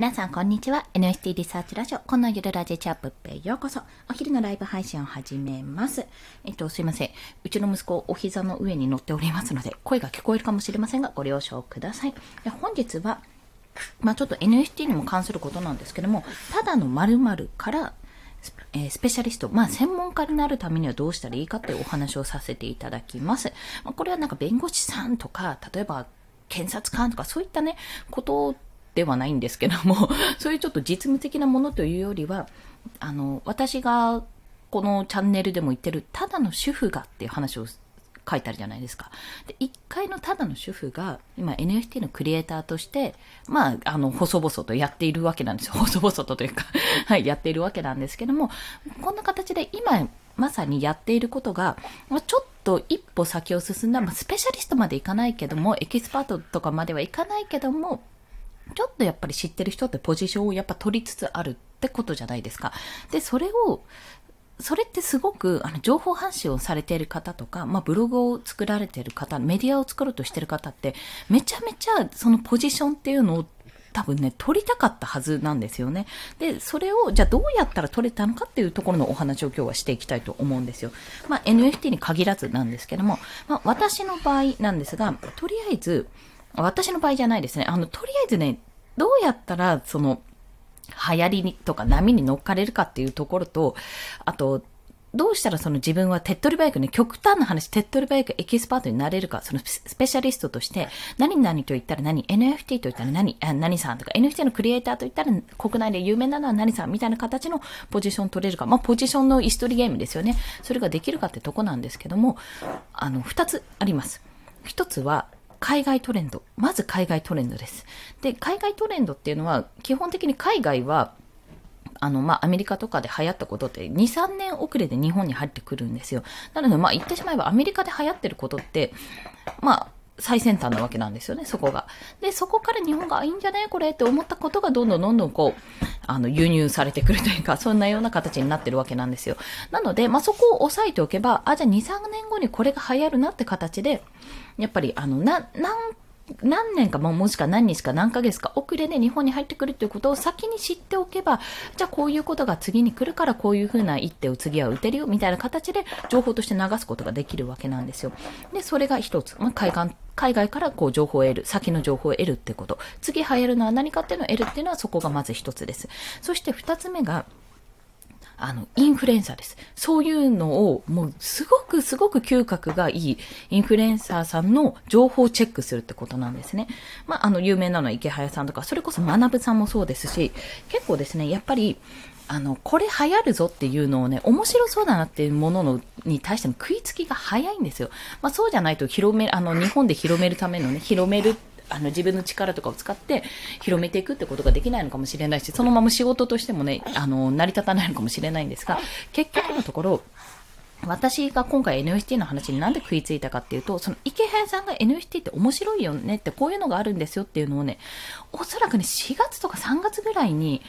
皆さん、こんにちは。NST リサーチラジオ、このゆるラジチャップへようこそ。お昼のライブ配信を始めます。えっと、すいません。うちの息子、お膝の上に乗っておりますので、声が聞こえるかもしれませんが、ご了承ください。で本日は、まあちょっと NFT にも関することなんですけども、ただの〇〇からえー、スペシャリスト、まあ、専門家になるためにはどうしたらいいかというお話をさせていただきます。まあ、これはなんか弁護士さんとか、例えば検察官とかそういったね、ことではないんですけども、そういうちょっと実務的なものというよりは、あの、私がこのチャンネルでも言ってる、ただの主婦がっていう話を書いてあるじゃないですか。で、一回のただの主婦が、今 NFT のクリエイターとして、まあ、あの、細々とやっているわけなんですよ。細々とというか はい、やっているわけなんですけども、こんな形で今、まさにやっていることが、まあ、ちょっと一歩先を進んだ、まあ、スペシャリストまでいかないけども、エキスパートとかまではいかないけども、ちょっとやっぱり知ってる人ってポジションをやっぱ取りつつあるってことじゃないですか。で、それを、それってすごくあの情報発信をされている方とか、まあ、ブログを作られている方、メディアを作ろうとしている方って、めちゃめちゃそのポジションっていうのを多分ね、取りたかったはずなんですよね。で、それを、じゃあどうやったら取れたのかっていうところのお話を今日はしていきたいと思うんですよ。まあ、NFT に限らずなんですけども、まあ、私の場合なんですが、とりあえず、私の場合じゃないですね。あの、とりあえずね、どうやったら、その、流行りにとか波に乗っかれるかっていうところと、あと、どうしたらその自分は手っ取り早くね、極端な話、手っ取り早くエキスパートになれるか、そのスペシャリストとして、何々と言ったら何、NFT と言ったら何、あ何さんとか、NFT のクリエイターと言ったら国内で有名なのは何さんみたいな形のポジション取れるか、まあ、ポジションのイストリゲームですよね。それができるかってとこなんですけども、あの、二つあります。一つは、海外トレンド。まず海外トレンドです。で、海外トレンドっていうのは、基本的に海外は、あの、まあ、アメリカとかで流行ったことって2、3年遅れで日本に入ってくるんですよ。なので、まあ、言ってしまえばアメリカで流行ってることって、まあ、最先端なわけなんですよね、そこが。で、そこから日本がいいんじゃねこれって思ったことがどんどんどんどんこう、あの、輸入されてくるというか、そんなような形になってるわけなんですよ。なので、まあ、そこを押さえておけば、あ、じゃあ2、3年後にこれが流行るなって形で、やっぱり、あの、な、なん何年かももしくは何日か何ヶ月か遅れで日本に入ってくるということを先に知っておけば、じゃあこういうことが次に来るからこういうふうな一手を次は打てるよみたいな形で情報として流すことができるわけなんですよ。で、それが一つ、まあ、海岸海外からこう情報を得る、先の情報を得るってこと。次流行るのは何かっていうのを得るっていうのはそこがまず一つです。そして二つ目が、あの、インフルエンサーです。そういうのを、もう、すごくすごく嗅覚がいいインフルエンサーさんの情報をチェックするってことなんですね。まあ、あの、有名なのは池早さんとか、それこそ学さんもそうですし、結構ですね、やっぱり、あの、これ流行るぞっていうのをね、面白そうだなっていうもののに対しての食いつきが早いんですよ。まあそうじゃないと広め、あの、日本で広めるためのね、広めるあの自分の力とかを使って広めていくってことができないのかもしれないし、そのまま仕事としてもね、あの、成り立たないのかもしれないんですが、結局のところ、私が今回 NFT の話になんで食いついたかっていうと、その池早さんが NFT って面白いよねってこういうのがあるんですよっていうのをね、おそらくね、4月とか3月ぐらいに、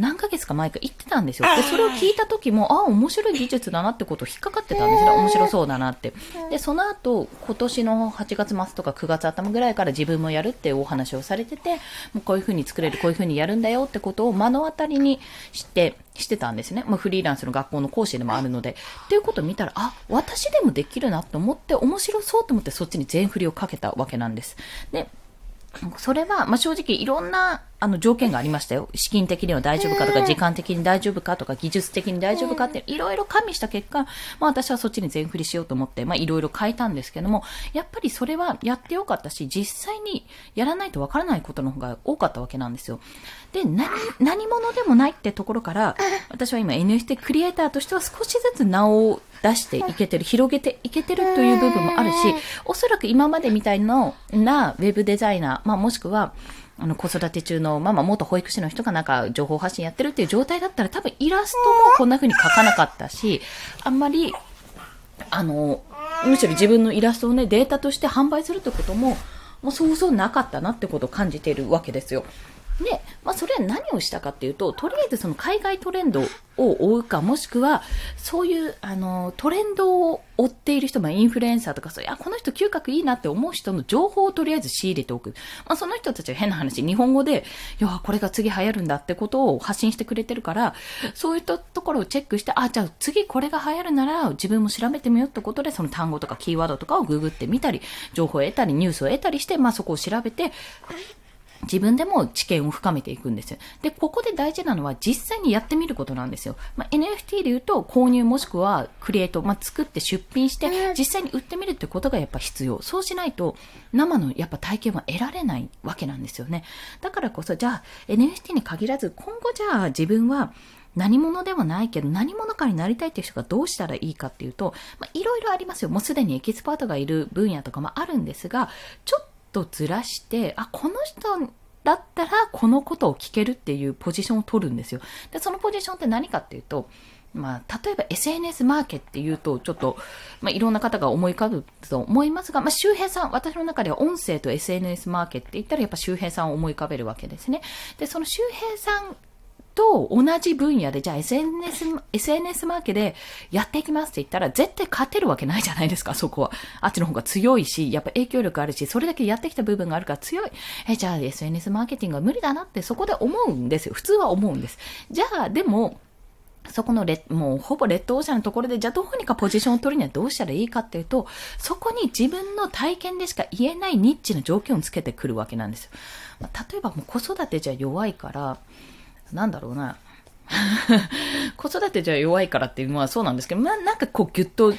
何ヶ月か前か言ってたんですよ。で、それを聞いた時も、ああ、面白い技術だなってことを引っかかってたんですね。面白そうだなって。で、その後、今年の8月末とか9月頭ぐらいから自分もやるってお話をされてて、もうこういう風に作れる、こういう風にやるんだよってことを目の当たりにして、してたんですね。まあ、フリーランスの学校の講師でもあるので。っていうことを見たら、あ、私でもできるなと思って、面白そうと思ってそっちに全振りをかけたわけなんです。で、それは、まあ、正直いろんなあの条件がありましたよ。資金的には大丈夫かとか、時間的に大丈夫かとか、技術的に大丈夫かって、いろいろ加味した結果、まあ私はそっちに全振りしようと思って、まあいろいろ変えたんですけども、やっぱりそれはやってよかったし、実際にやらないとわからないことの方が多かったわけなんですよ。で、何、何者でもないってところから、私は今 NFT クリエイターとしては少しずつ名を出していけてる、広げていけてるという部分もあるし、おそらく今までみたいな、な、ウェブデザイナー、まあもしくは、あの、子育て中のママ、元保育士の人がなんか情報発信やってるっていう状態だったら多分イラストもこんな風に描かなかったし、あんまり、あの、むしろ自分のイラストをね、データとして販売するってことも、もうそうそうなかったなってことを感じているわけですよ。で、まあ、それは何をしたかっていうと、とりあえずその海外トレンドを追うか、もしくは、そういう、あの、トレンドを追っている人、まあ、インフルエンサーとか、そういや、この人嗅覚いいなって思う人の情報をとりあえず仕入れておく。まあ、その人たちは変な話、日本語で、いや、これが次流行るんだってことを発信してくれてるから、そういったところをチェックして、あ、じゃあ次これが流行るなら、自分も調べてみようってことで、その単語とかキーワードとかをググってみたり、情報を得たり、ニュースを得たりして、まあ、そこを調べて、自分でも知見を深めていくんですよ。で、ここで大事なのは実際にやってみることなんですよ。まあ、NFT で言うと購入もしくはクリエイト、まあ、作って出品して実際に売ってみるってことがやっぱ必要。そうしないと生のやっぱ体験は得られないわけなんですよね。だからこそじゃあ NFT に限らず今後じゃあ自分は何者でもないけど何者かになりたいっていう人がどうしたらいいかっていうと、まあ、いろいろありますよ。もうすでにエキスパートがいる分野とかもあるんですが、ちょっとずらして、あ、この人だったらこのことを聞けるっていうポジションを取るんですよ。で、そのポジションって何かっていうと、まあ、例えば SNS マーケっていうと、ちょっと、まあ、いろんな方が思い浮かぶと思いますが、まあ、周平さん、私の中では音声と SNS マーケって言ったらやっぱ周平さんを思い浮かべるわけですね。で、その周平さんと同じ分野で、じゃあ SNS、SNS マーケでやっていきますって言ったら、絶対勝てるわけないじゃないですか、そこは。あっちの方が強いし、やっぱ影響力あるし、それだけやってきた部分があるから強い。え、じゃあ SNS マーケティングは無理だなってそこで思うんですよ。普通は思うんです。じゃあ、でも、そこのレもうほぼレッドオーシャンのところで、じゃあどうにかポジションを取るにはどうしたらいいかっていうと、そこに自分の体験でしか言えないニッチな条件をつけてくるわけなんですよ。ま、例えばもう子育てじゃ弱いから、なんだろうな。子育てじゃ弱いからっていうのはそうなんですけど、まあ、なんかこうぎゅっとジ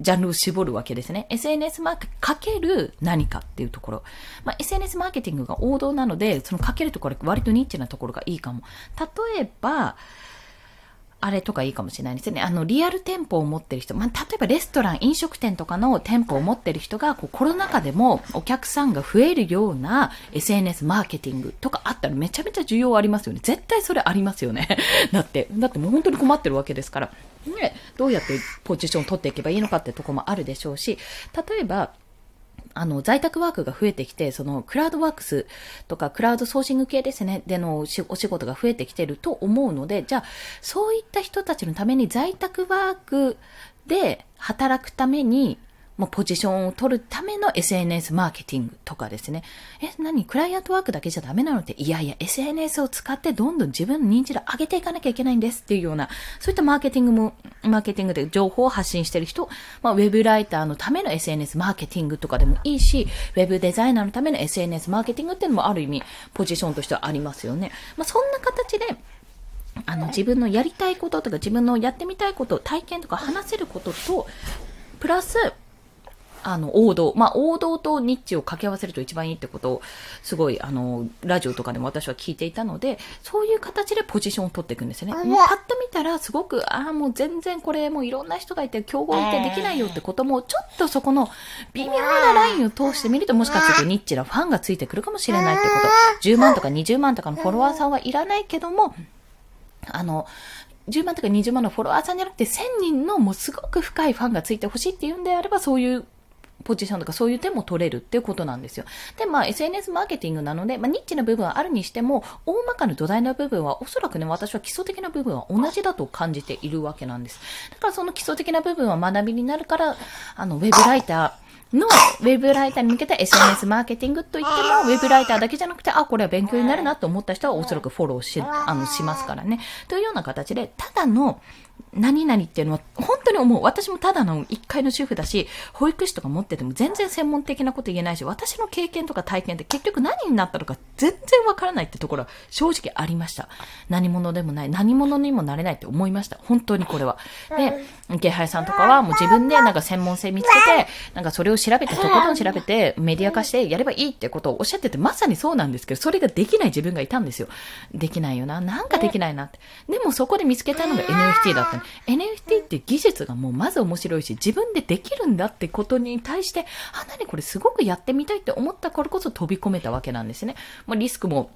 ャンルを絞るわけですね。SNS マーケかける何かっていうところ。まあ、SNS マーケティングが王道なので、そのかけるところ割とニッチなところがいいかも。例えば、あれとかいいかもしれないですね。あの、リアル店舗を持ってる人、まあ、例えばレストラン、飲食店とかの店舗を持ってる人が、こう、コロナ禍でもお客さんが増えるような SNS マーケティングとかあったらめちゃめちゃ需要ありますよね。絶対それありますよね。だって、だってもう本当に困ってるわけですから。ね、どうやってポジションを取っていけばいいのかってとこもあるでしょうし、例えば、あの、在宅ワークが増えてきて、その、クラウドワークスとか、クラウドソーシング系ですね、でのお仕事が増えてきてると思うので、じゃあ、そういった人たちのために在宅ワークで働くために、もうポジションを取るための SNS マーケティングとかですね。え、何？クライアントワークだけじゃダメなのって、いやいや、SNS を使ってどんどん自分の認知度上げていかなきゃいけないんですっていうような、そういったマーケティングも、マーケティングで情報を発信してる人、まあ、ウェブライターのための SNS マーケティングとかでもいいし、ウェブデザイナーのための SNS マーケティングっていうのもある意味、ポジションとしてはありますよね。まあ、そんな形で、あの、自分のやりたいこととか、自分のやってみたいこと、体験とか話せることと、プラス、あの、王道。まあ、王道とニッチを掛け合わせると一番いいってことを、すごい、あの、ラジオとかでも私は聞いていたので、そういう形でポジションを取っていくんですよね。もうパッと見たら、すごく、ああ、もう全然これ、もういろんな人がいて、競合いてできないよってことも、ちょっとそこの微妙なラインを通してみると、もしかするとニッチなファンがついてくるかもしれないってこと。10万とか20万とかのフォロワーさんはいらないけども、あの、10万とか20万のフォロワーさんじゃなくて1000人のもうすごく深いファンがついてほしいっていうんであればそういうポジションとかそういう手も取れるっていうことなんですよ。で、まあ SNS マーケティングなので、まあニッチな部分はあるにしても、大まかな土台の部分はおそらくね、私は基礎的な部分は同じだと感じているわけなんです。だからその基礎的な部分は学びになるから、あの、ウェブライター、のウェブライターに向けた SNS マーケティングといっても、ウェブライターだけじゃなくて、あ、これは勉強になるなと思った人はおそらくフォローし、あの、しますからね。というような形で、ただの何々っていうのは本当に思う。私もただの一回の主婦だし、保育士とか持ってても全然専門的なこと言えないし、私の経験とか体験って結局何になったのか全然わからないってところは正直ありました。何者でもない、何者にもなれないって思いました。本当にこれは。で、池原さんとかはもう自分でなんか専門性見つけて、なんかそれを調べて、とことん調べて、メディア化してやればいいってことをおっしゃってて、まさにそうなんですけど、それができない自分がいたんですよ。できないよな。なんかできないなって。でもそこで見つけたのが NFT だった。NFT って技術がもうまず面白いし、自分でできるんだってことに対して、あ、なにこれすごくやってみたいって思ったからこそ飛び込めたわけなんですね。まあ、リスクも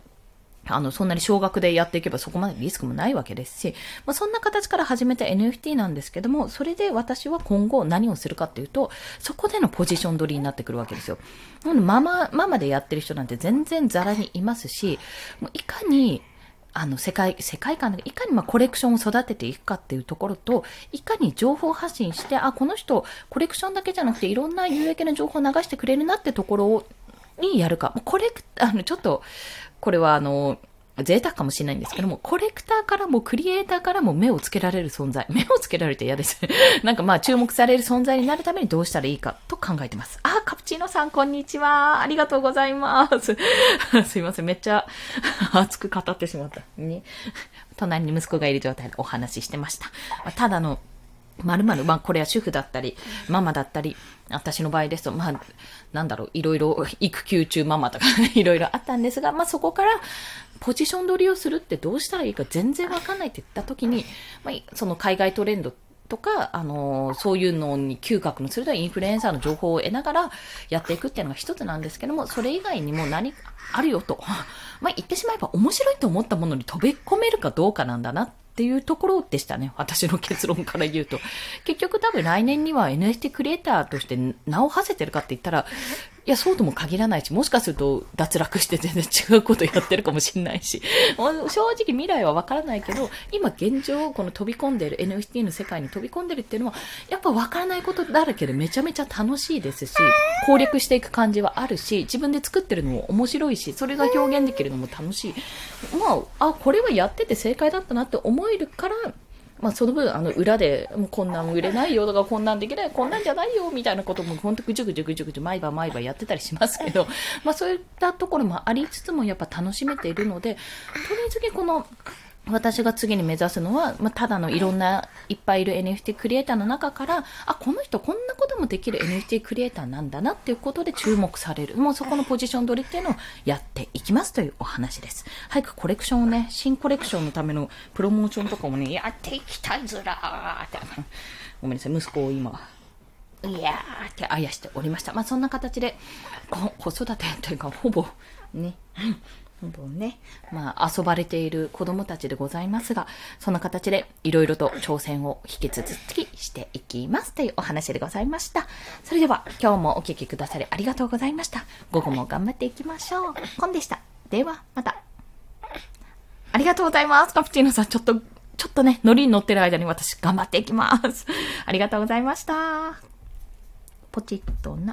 あの、そんなに少額でやっていけばそこまでリスクもないわけですし、まあ、そんな形から始めた NFT なんですけども、それで私は今後何をするかっていうと、そこでのポジション取りになってくるわけですよ。ママ、ママでやってる人なんて全然ザラにいますし、もういかにあの、世界、世界観で、いかにまコレクションを育てていくかっていうところと、いかに情報発信して、あ、この人、コレクションだけじゃなくて、いろんな有益な情報を流してくれるなってところを、にやるか。これ、あの、ちょっと、これはあの、贅沢かもしれないんですけども、コレクターからもクリエイターからも目をつけられる存在。目をつけられて嫌です。なんかまあ注目される存在になるためにどうしたらいいかと考えてます。あ、カプチーノさんこんにちは。ありがとうございます。すいません。めっちゃ熱く語ってしまった。ね。隣に息子がいる状態でお話ししてました。ただの、まるまる、まあ、これは主婦だったり、ママだったり、私の場合ですと、まあ、なんだろう、いろいろ、育休中ママとか、いろいろあったんですが、まあ、そこから、ポジション取りをするってどうしたらいいか全然わかんないって言った時に、まあ、その海外トレンドとか、あのー、そういうのに嗅覚の鋭いインフルエンサーの情報を得ながらやっていくっていうのが一つなんですけども、それ以外にも何あるよと。まあ、言ってしまえば面白いと思ったものに飛び込めるかどうかなんだなっていうところでしたね。私の結論から言うと。結局多分来年には NFT クリエイターとして名を馳せてるかって言ったら、いや、そうとも限らないし、もしかすると脱落して全然違うことやってるかもしれないし、正直未来はわからないけど、今現状、この飛び込んでる NFT の世界に飛び込んでるっていうのは、やっぱわからないことだらけでめちゃめちゃ楽しいですし、攻略していく感じはあるし、自分で作ってるのも面白いし、それが表現できるのも楽しい。まあ、あ、これはやってて正解だったなって思えるから、まあ、その分、あの、裏で、もうこんなん売れないよとか、こんなんできない、こんなんじゃないよ、みたいなことも、本当ぐじゅぐじゅぐじゅぐじゅ、毎晩毎晩やってたりしますけど、まあ、そういったところもありつつも、やっぱ楽しめているので、とりあえずこの、私が次に目指すのは、まあ、ただのいろんないっぱいいる NFT クリエイターの中から、あ、この人こんなこともできる NFT クリエイターなんだなっていうことで注目される。もうそこのポジション取りっていうのをやっていきますというお話です。早くコレクションをね、新コレクションのためのプロモーションとかもね、やっていきたいずらーって。ごめんなさい、息子を今、いやーってあやしておりました。まあそんな形で、子育てというかほぼね、分ね、まあ、遊ばれている子供たちでございますが、そんな形でいろいろと挑戦を引き続きしていきますというお話でございました。それでは、今日もお聴きくださりありがとうございました。午後も頑張っていきましょう。コンでした。では、また。ありがとうございます。カプチーノさん、ちょっと、ちょっとね、ノリに乗ってる間に私頑張っていきます。ありがとうございました。ポチッとな。